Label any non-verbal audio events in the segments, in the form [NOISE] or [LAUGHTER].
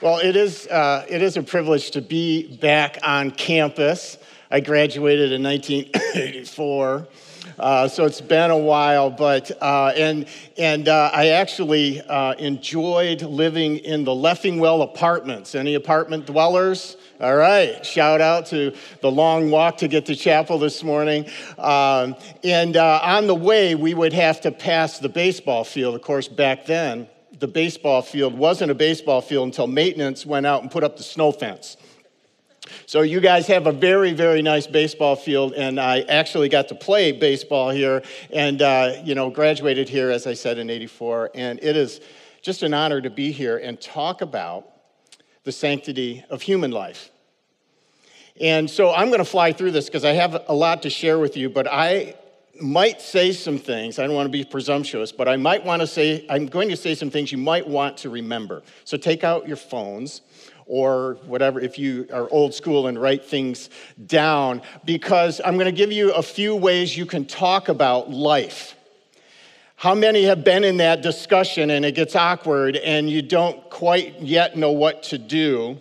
Well, it is, uh, it is a privilege to be back on campus. I graduated in 1984. Uh, so it's been a while, but uh, and and uh, I actually uh, enjoyed living in the Leffingwell apartments. Any apartment dwellers? All right, shout out to the long walk to get to chapel this morning. Um, and uh, on the way, we would have to pass the baseball field. Of course, back then, the baseball field wasn't a baseball field until maintenance went out and put up the snow fence. So you guys have a very, very nice baseball field, and I actually got to play baseball here, and uh, you know, graduated here as I said in '84, and it is just an honor to be here and talk about the sanctity of human life. And so I'm going to fly through this because I have a lot to share with you, but I might say some things. I don't want to be presumptuous, but I might want to say, I'm going to say some things you might want to remember. So take out your phones or whatever, if you are old school and write things down, because I'm going to give you a few ways you can talk about life. How many have been in that discussion and it gets awkward and you don't quite yet know what to do?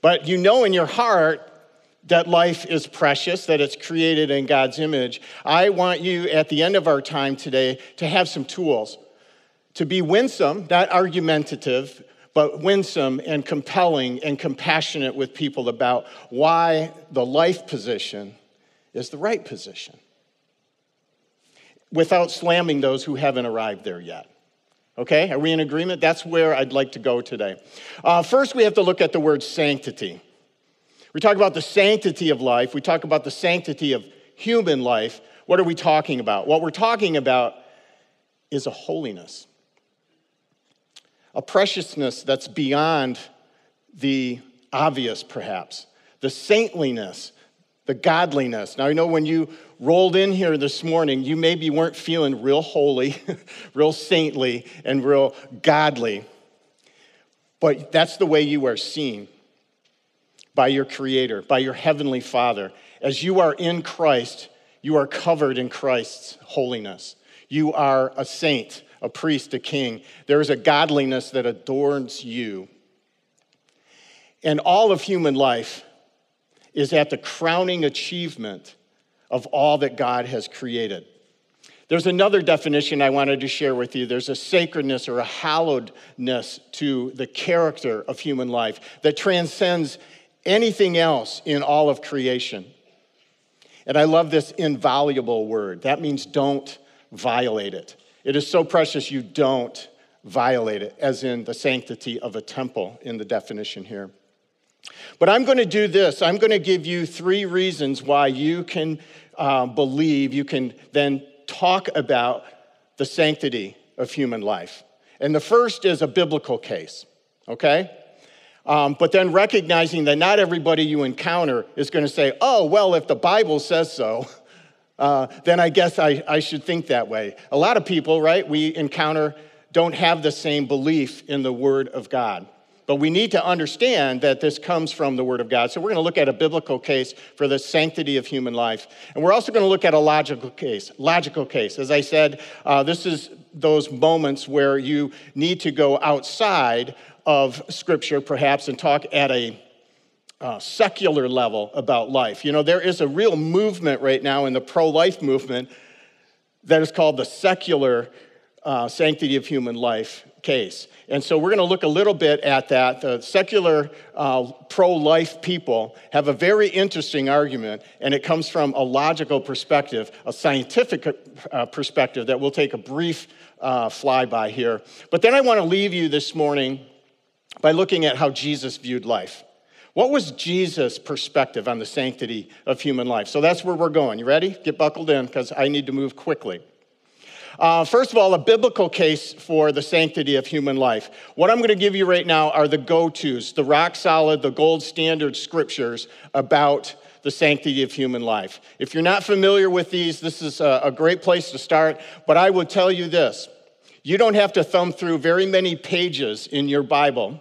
But you know in your heart that life is precious, that it's created in God's image. I want you at the end of our time today to have some tools to be winsome, not argumentative, but winsome and compelling and compassionate with people about why the life position is the right position without slamming those who haven't arrived there yet. Okay, are we in agreement? That's where I'd like to go today. Uh, first, we have to look at the word sanctity. We talk about the sanctity of life, we talk about the sanctity of human life. What are we talking about? What we're talking about is a holiness, a preciousness that's beyond the obvious, perhaps, the saintliness, the godliness. Now, I know when you rolled in here this morning, you maybe weren't feeling real holy, [LAUGHS] real saintly, and real godly, but that's the way you are seen by your Creator, by your Heavenly Father. As you are in Christ, you are covered in Christ's holiness. You are a saint, a priest, a king. There is a godliness that adorns you. And all of human life is at the crowning achievement of all that God has created. There's another definition I wanted to share with you. There's a sacredness or a hallowedness to the character of human life that transcends anything else in all of creation. And I love this inviolable word. That means don't violate it. It is so precious you don't violate it, as in the sanctity of a temple in the definition here. But I'm going to do this. I'm going to give you three reasons why you can uh, believe, you can then talk about the sanctity of human life. And the first is a biblical case, okay? Um, but then recognizing that not everybody you encounter is going to say, oh, well, if the Bible says so, [LAUGHS] uh, then I guess I, I should think that way. A lot of people, right, we encounter don't have the same belief in the Word of God. But we need to understand that this comes from the Word of God. So we're going to look at a biblical case for the sanctity of human life. And we're also going to look at a logical case. Logical case. As I said, uh, this is those moments where you need to go outside of Scripture, perhaps, and talk at a uh, secular level about life. You know, there is a real movement right now in the pro life movement that is called the secular uh, sanctity of human life case. And so we're going to look a little bit at that. The secular uh, pro life people have a very interesting argument, and it comes from a logical perspective, a scientific uh, perspective that we'll take a brief uh, flyby here. But then I want to leave you this morning by looking at how Jesus viewed life. What was Jesus' perspective on the sanctity of human life? So that's where we're going. You ready? Get buckled in because I need to move quickly. Uh, first of all, a biblical case for the sanctity of human life. What I'm going to give you right now are the go tos, the rock solid, the gold standard scriptures about the sanctity of human life. If you're not familiar with these, this is a, a great place to start. But I would tell you this you don't have to thumb through very many pages in your Bible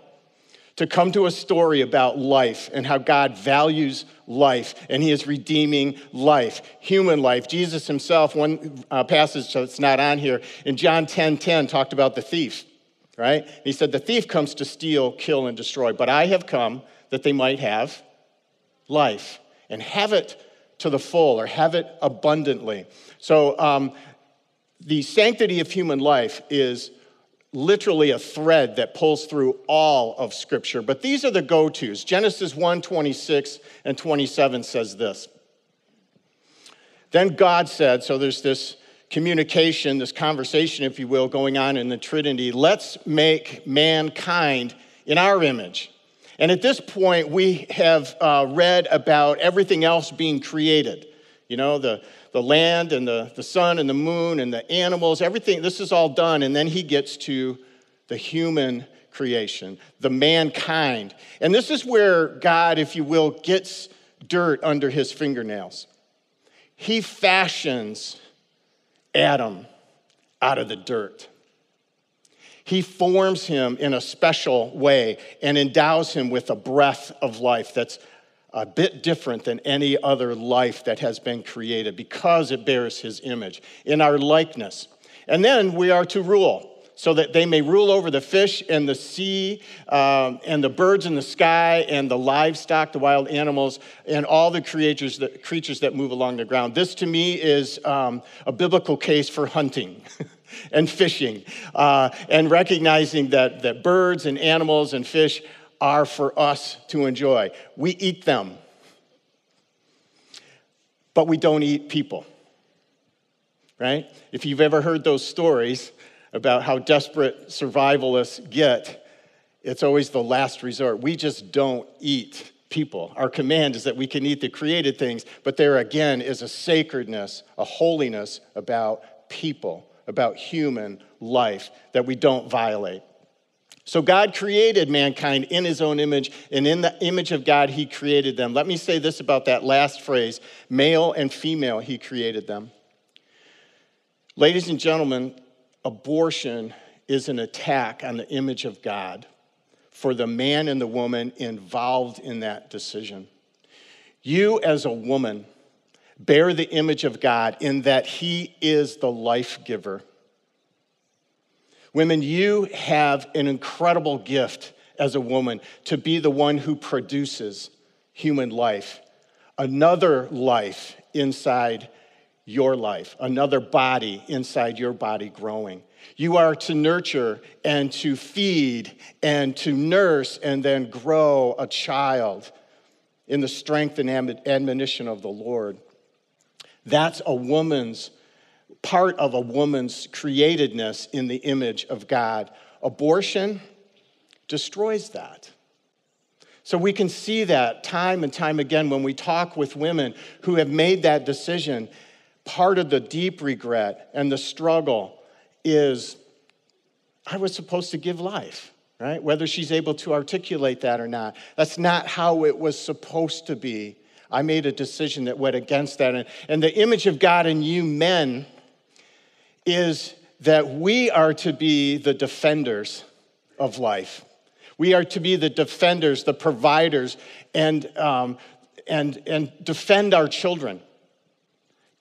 to come to a story about life and how God values life and he is redeeming life, human life. Jesus himself, one uh, passage that's not on here, in John 10 10, talked about the thief. right? he said, The thief comes to steal, kill, and destroy, but I have come that they might have life and have it to the full or have it abundantly. So, um, the sanctity of human life is literally a thread that pulls through all of Scripture. But these are the go tos. Genesis 1 26 and 27 says this. Then God said, so there's this communication, this conversation, if you will, going on in the Trinity. Let's make mankind in our image. And at this point, we have uh, read about everything else being created. You know, the, the land and the, the sun and the moon and the animals, everything, this is all done. And then he gets to the human creation, the mankind. And this is where God, if you will, gets dirt under his fingernails. He fashions Adam out of the dirt. He forms him in a special way and endows him with a breath of life that's a bit different than any other life that has been created because it bears his image in our likeness. And then we are to rule so that they may rule over the fish and the sea um, and the birds in the sky and the livestock, the wild animals, and all the creatures that, creatures that move along the ground. This to me is um, a biblical case for hunting. [LAUGHS] and fishing, uh, and recognizing that, that birds and animals and fish are for us to enjoy. We eat them, but we don't eat people, right? If you've ever heard those stories, about how desperate survivalists get, it's always the last resort. We just don't eat people. Our command is that we can eat the created things, but there again is a sacredness, a holiness about people, about human life that we don't violate. So, God created mankind in his own image, and in the image of God, he created them. Let me say this about that last phrase male and female, he created them. Ladies and gentlemen, abortion is an attack on the image of God for the man and the woman involved in that decision. You, as a woman, bear the image of God in that He is the life giver. Women, you have an incredible gift as a woman to be the one who produces human life, another life inside your life, another body inside your body growing. You are to nurture and to feed and to nurse and then grow a child in the strength and admonition of the Lord. That's a woman's part of a woman's createdness in the image of God. Abortion destroys that. So we can see that time and time again when we talk with women who have made that decision part of the deep regret and the struggle is I was supposed to give life, right? Whether she's able to articulate that or not. That's not how it was supposed to be. I made a decision that went against that. And, and the image of God in you men is that we are to be the defenders of life. We are to be the defenders, the providers, and, um, and, and defend our children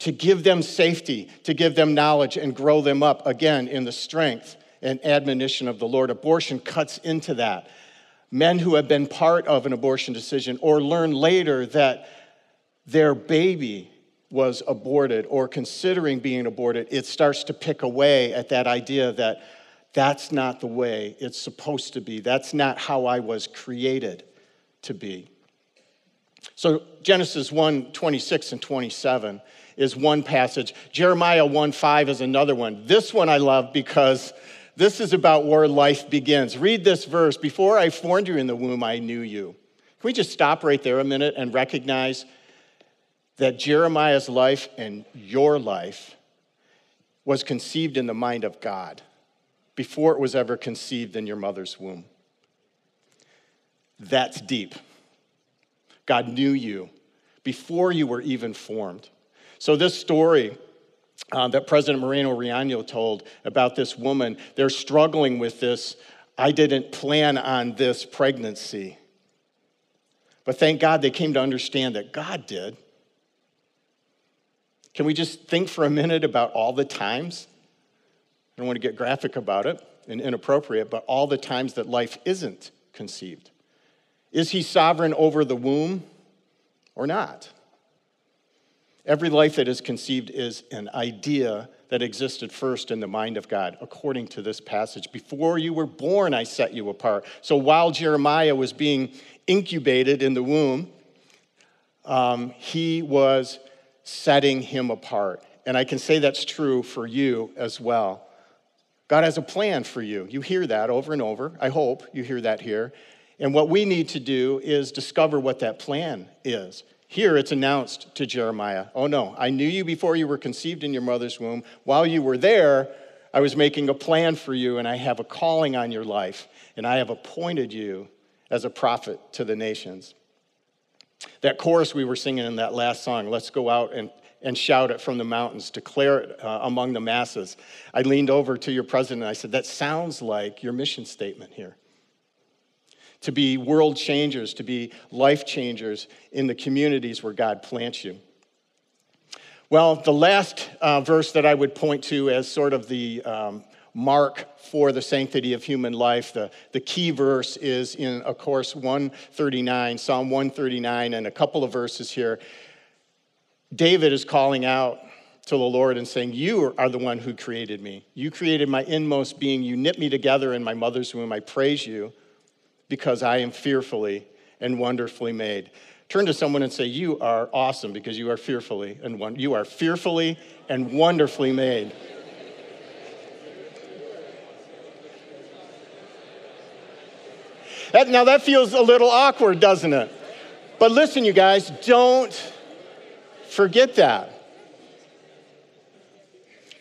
to give them safety, to give them knowledge, and grow them up again in the strength and admonition of the Lord. Abortion cuts into that. Men who have been part of an abortion decision or learn later that their baby was aborted or considering being aborted, it starts to pick away at that idea that that's not the way it's supposed to be. That's not how I was created to be. So Genesis 1 26 and 27 is one passage. Jeremiah 1 5 is another one. This one I love because this is about where life begins. Read this verse Before I formed you in the womb, I knew you. Can we just stop right there a minute and recognize that Jeremiah's life and your life was conceived in the mind of God before it was ever conceived in your mother's womb? That's deep. God knew you before you were even formed. So, this story uh, that President Moreno Riaño told about this woman, they're struggling with this. I didn't plan on this pregnancy. But thank God they came to understand that God did. Can we just think for a minute about all the times? I don't want to get graphic about it. and inappropriate, but all the times that life isn't conceived. Is he sovereign over the womb or not? Every life that is conceived is an idea that existed first in the mind of God, according to this passage. Before you were born, I set you apart. So while Jeremiah was being incubated in the womb, um, he was setting him apart. And I can say that's true for you as well. God has a plan for you. You hear that over and over. I hope you hear that here. And what we need to do is discover what that plan is. Here it's announced to Jeremiah Oh, no, I knew you before you were conceived in your mother's womb. While you were there, I was making a plan for you, and I have a calling on your life, and I have appointed you as a prophet to the nations. That chorus we were singing in that last song, let's go out and, and shout it from the mountains, declare it uh, among the masses. I leaned over to your president and I said, That sounds like your mission statement here to be world changers, to be life changers in the communities where God plants you. Well, the last uh, verse that I would point to as sort of the um, mark for the sanctity of human life, the, the key verse is in, of course, 139, Psalm 139, and a couple of verses here. David is calling out to the Lord and saying, You are the one who created me. You created my inmost being. You knit me together in my mother's womb. I praise you because I am fearfully and wonderfully made. Turn to someone and say, You are awesome because you are fearfully and one, you are fearfully and wonderfully made. That, now that feels a little awkward, doesn't it? But listen, you guys, don't forget that.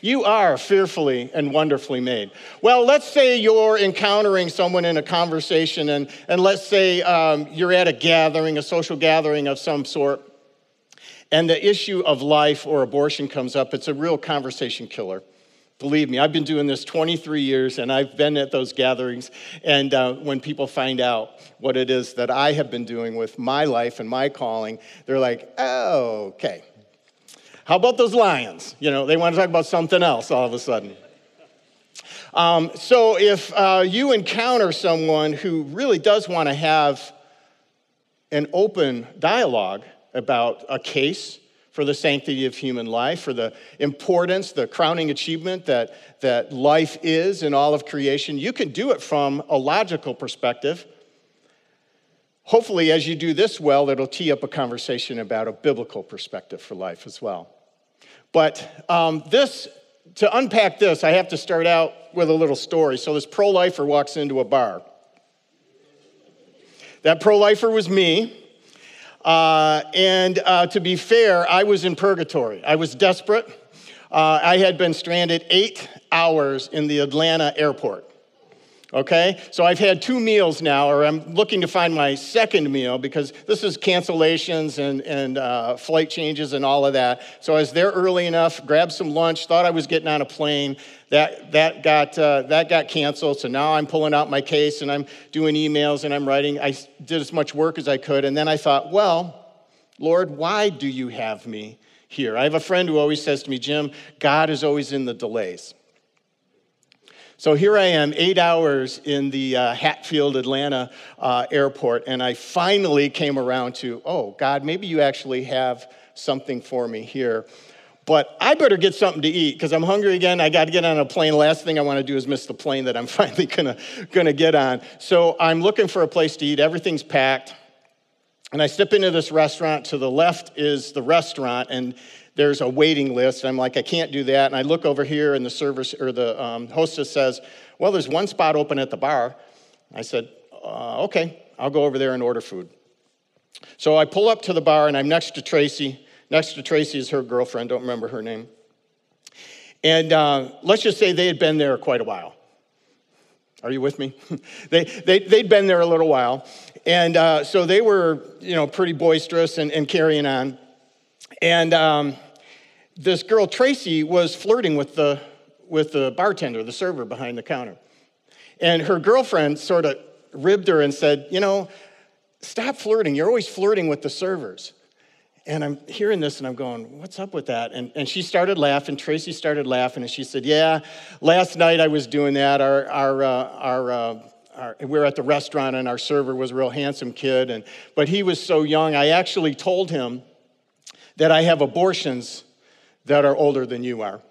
You are fearfully and wonderfully made. Well, let's say you're encountering someone in a conversation, and, and let's say um, you're at a gathering, a social gathering of some sort, and the issue of life or abortion comes up. It's a real conversation killer. Believe me, I've been doing this 23 years, and I've been at those gatherings. And uh, when people find out what it is that I have been doing with my life and my calling, they're like, oh, okay how about those lions? You know, they want to talk about something else all of a sudden. Um, so if uh, you encounter someone who really does want to have an open dialogue about a case for the sanctity of human life, for the importance, the crowning achievement that, that life is in all of creation, you can do it from a logical perspective. Hopefully, as you do this well, it'll tee up a conversation about a biblical perspective for life as well. But um, this, to unpack this, I have to start out with a little story. So this pro lifer walks into a bar. That pro lifer was me. Uh, and uh, to be fair, I was in purgatory. I was desperate. Uh, I had been stranded eight hours in the Atlanta airport okay? So I've had two meals now, or I'm looking to find my second meal because this is cancellations and, and uh, flight changes and all of that. So I was there early enough, grabbed some lunch, thought I was getting on a plane. That, that, got, uh, that got canceled, so now I'm pulling out my case and I'm doing emails and I'm writing. I did as much work as I could, and then I thought, well, Lord, why do you have me here? I have a friend who always says to me, Jim, God is always in the delays. So here I am, eight hours in the uh, Hartsfield, Atlanta uh, airport, and I finally came around to, oh, God, maybe you actually have something for me here. But I better get something to eat because I'm hungry again. I got to get on a plane. Last thing I want to do is miss the plane that I'm [LAUGHS] finally gonna, gonna get on. So I'm looking for a place to eat. Everything's packed. And I step into this restaurant. To the left is the restaurant, and there's a waiting list. I'm like, I can't do that. And I look over here, and the service or the um, hostess says, Well, there's one spot open at the bar. I said, uh, Okay, I'll go over there and order food. So I pull up to the bar, and I'm next to Tracy. Next to Tracy is her girlfriend, don't remember her name. And uh, let's just say they had been there quite a while. Are you with me? [LAUGHS] they, they, they'd been there a little while. And uh, so they were, you know, pretty boisterous and, and carrying on. And um, this girl, Tracy, was flirting with the, with the bartender, the server behind the counter. And her girlfriend sort of ribbed her and said, You know, stop flirting. You're always flirting with the servers. And I'm hearing this and I'm going, what's up with that? And, and she started laughing. Tracy started laughing and she said, yeah, last night I was doing that. Our, our, uh, our, uh, our, we were at the restaurant and our server was a real handsome kid. And, but he was so young, I actually told him that I have abortions that are older than you are.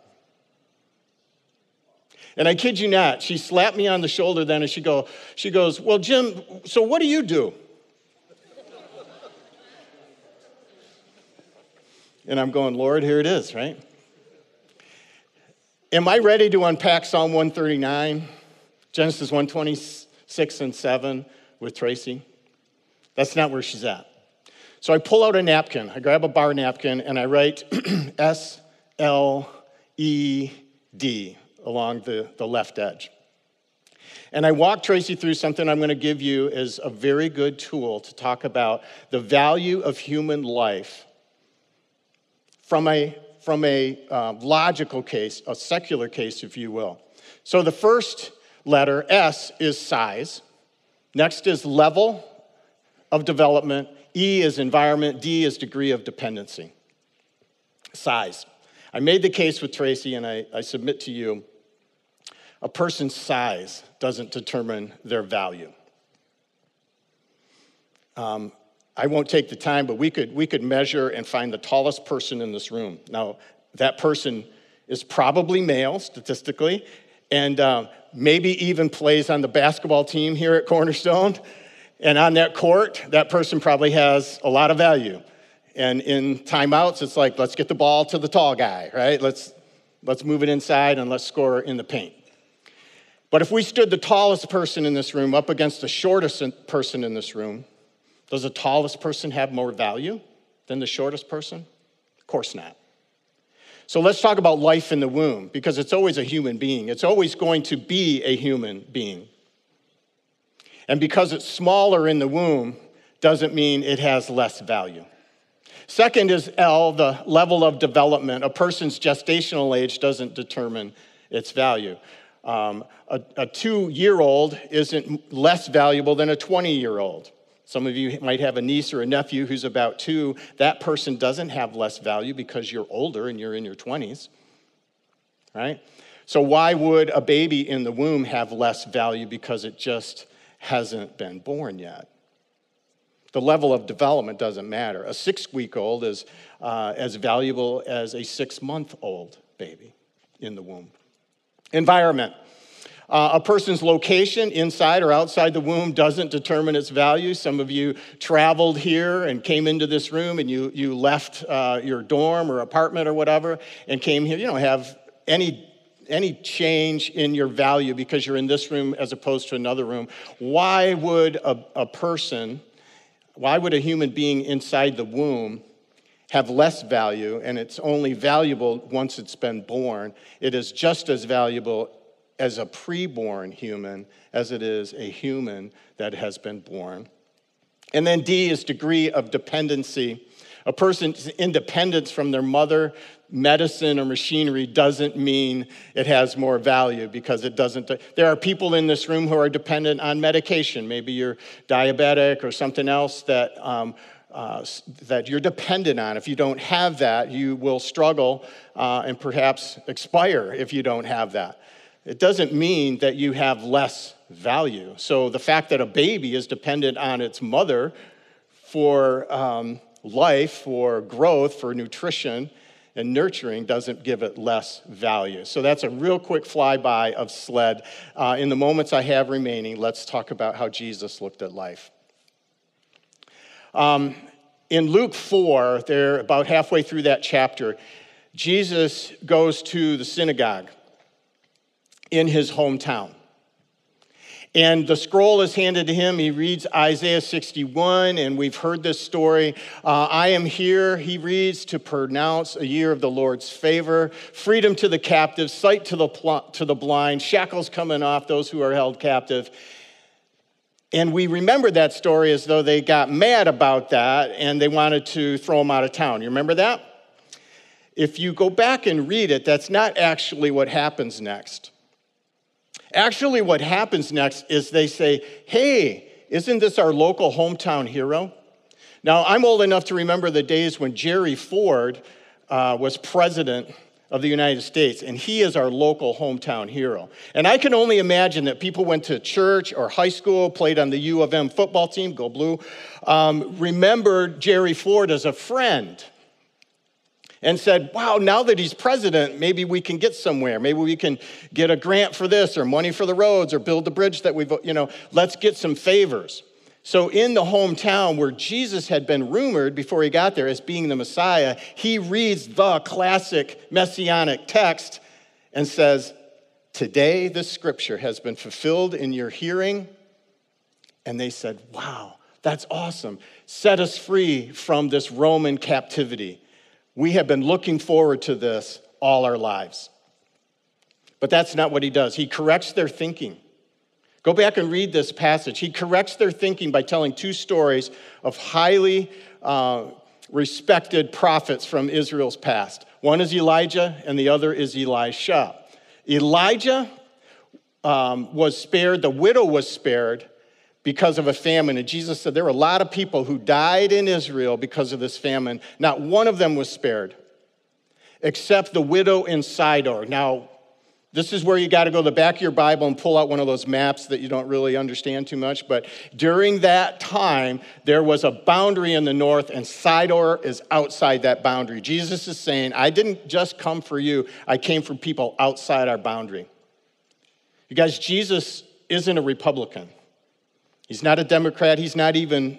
And I kid you not, she slapped me on the shoulder then and she, go, she goes, Well, Jim, so what do you do? And I'm going, Lord, here it is, right? Am I ready to unpack Psalm 139, Genesis 126 and 7 with Tracy? That's not where she's at. So I pull out a napkin, I grab a bar napkin, and I write [CLEARS THROAT] S L E D along the, the left edge. And I walk Tracy through something I'm going to give you as a very good tool to talk about the value of human life from a, from a uh, logical case, a secular case, if you will. So the first letter, S, is size. Next is level of development. E is environment. D is degree of dependency. Size. I made the case with Tracy, and I, I submit to you a person's size doesn't determine their value. Um, I won't take the time, but we could, we could measure and find the tallest person in this room. Now, that person is probably male statistically, and uh, maybe even plays on the basketball team here at Cornerstone. [LAUGHS] And on that court, that person probably has a lot of value. And in timeouts, it's like, let's get the ball to the tall guy, right? Let's, let's move it inside and let's score in the paint. But if we stood the tallest person in this room up against the shortest person in this room, does the tallest person have more value than the shortest person? Of course not. So let's talk about life in the womb because it's always a human being. It's always going to be a human being. And because it's smaller in the womb doesn't mean it has less value. Second is L, the level of development. A person's gestational age doesn't determine its value. Um, a, a two year old isn't less valuable than a 20 year old. Some of you might have a niece or a nephew who's about two. That person doesn't have less value because you're older and you're in your 20s, right? So, why would a baby in the womb have less value because it just hasn't been born yet? The level of development doesn't matter. A six week old is uh, as valuable as a six month old baby in the womb. Environment. Uh, a person's location, inside or outside the womb, doesn't determine its value. Some of you traveled here and came into this room and you, you left uh, your dorm or apartment or whatever and came here. You don't have any, any change in your value because you're in this room as opposed to another room. Why would a, a person, why would a human being inside the womb? have less value, and it's only valuable once it's been born. It is just as valuable as a preborn human as it is a human that has been born. And then D is degree of dependency. A person's independence from their mother, medicine, or machinery doesn't mean it has more value because it doesn't. There are people in this room who are dependent on medication. Maybe you're diabetic or something else that. Um, uh, that you're dependent on. If you don't have that, you will struggle uh, and perhaps expire if you don't have that it doesn't mean that you have less value. So the fact that a baby is dependent on its mother for um, life, for growth, for nutrition, and nurturing doesn't give it less value. So that's a real quick flyby of SLED. Uh, in the moments I have remaining, let's talk about how Jesus looked at life. Um, in Luke 4, there about halfway through that chapter, Jesus goes to the synagogue in his hometown. And the scroll is handed to him. He reads Isaiah 61, and we've heard this story. Uh, I am here, he reads, to pronounce a year of the Lord's favor, freedom to the captives, sight to the, pl- to the blind, shackles coming off those who are held captive. And we remember that story as though they got mad about that and they wanted to throw him out of town. You remember that? If you go back and read it, that's not actually what happens next. Actually, what happens next is they say, Hey, isn't this our local hometown hero? Now, I'm old enough to remember the days when Jerry Ford uh, was president of the United States, and he is our local hometown hero. And I can only imagine that people went to church or high school, played on the U of M football team, go blue, um, remembered Jerry Ford as a friend and said, Wow, now that he's president, maybe we can get somewhere. Maybe we can get a grant for this or money for the roads or build the bridge that we've, you know, let's get some favors. So, in the hometown where Jesus had been rumored before he got there as being the Messiah, he reads the classic messianic text and says, Today this scripture has been fulfilled in your hearing. And they said, Wow, that's awesome. Set us free from this Roman captivity. We have been looking forward to this all our lives. But that's not what he does. He corrects their thinking. Go back and read this passage. He corrects their thinking by telling two stories of highly uh, respected prophets from Israel's past. One is Elijah, and the other is Elisha. Elijah um, was spared, the widow was spared because of a famine. And Jesus said there were a lot of people who died in Israel because of this famine. Not one of them was spared, except the widow in Sidon. Now, this is where you got to go to the back of your Bible and pull out one of those maps that you don't really understand too much. But during that time, there was a boundary in the north, and Sidon is outside that boundary. Jesus is saying, I didn't just come for you, I came for people outside our boundary. You guys, Jesus isn't a Republican. He's not a Democrat. He's not even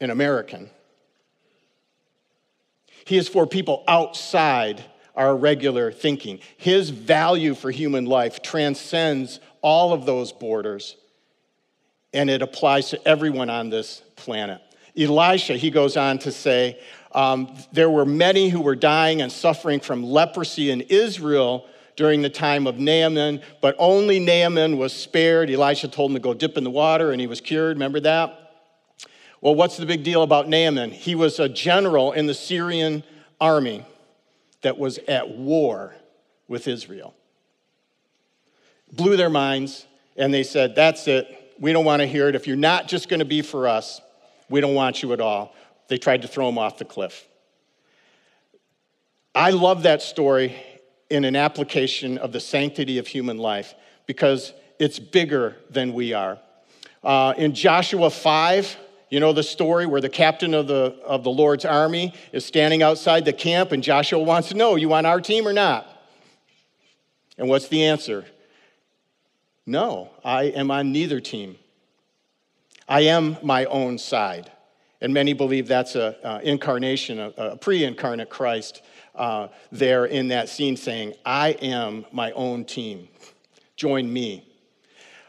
an American. He is for people outside our regular thinking. His value for human life transcends all of those borders, and it applies to everyone on this planet. Elisha, he goes on to say, um, there were many who were dying and suffering from leprosy in Israel during the time of Naaman, but only Naaman was spared. Elisha told him to go dip in the water and he was cured. Remember that? Well, what's the big deal about Naaman? He was a general in the Syrian army that was at war with Israel. Blew their minds, and they said, That's it. We don't want to hear it. If you're not just going to be for us, we don't want you at all. They tried to throw him off the cliff. I love that story in an application of the sanctity of human life because it's bigger than we are. Uh, in Joshua 5, you know the story where the captain of the, of the Lord's army is standing outside the camp, and Joshua wants to know, You on our team or not? And what's the answer? No, I am on neither team. I am my own side. And many believe that's an incarnation, a, a pre incarnate Christ uh, there in that scene saying, I am my own team. Join me.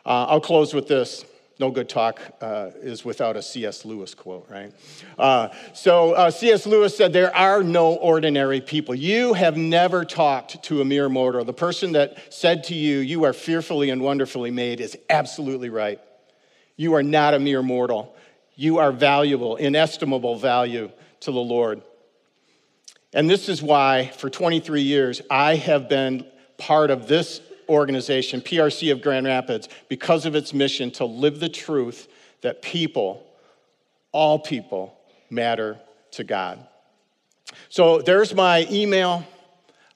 Uh, I'll close with this no good talk uh, is without a C.S. Lewis quote, right? Uh, so uh, C.S. Lewis said, There are no ordinary people. You have never talked to a mere mortal. The person that said to you, You are fearfully and wonderfully made, is absolutely right. You are not a mere mortal. You are valuable, inestimable value to the Lord. And this is why, for 23 years, I have been part of this organization, PRC of Grand Rapids, because of its mission to live the truth that people, all people, matter to God. So there's my email.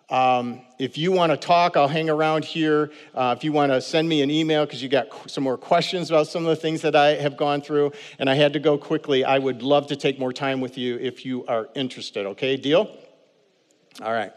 Um, if you want to talk, I'll hang around here. Uh, if you want to send me an email because you got some more questions about some of the things that I have gone through and I had to go quickly, I would love to take more time with you if you are interested. Okay, deal? All right.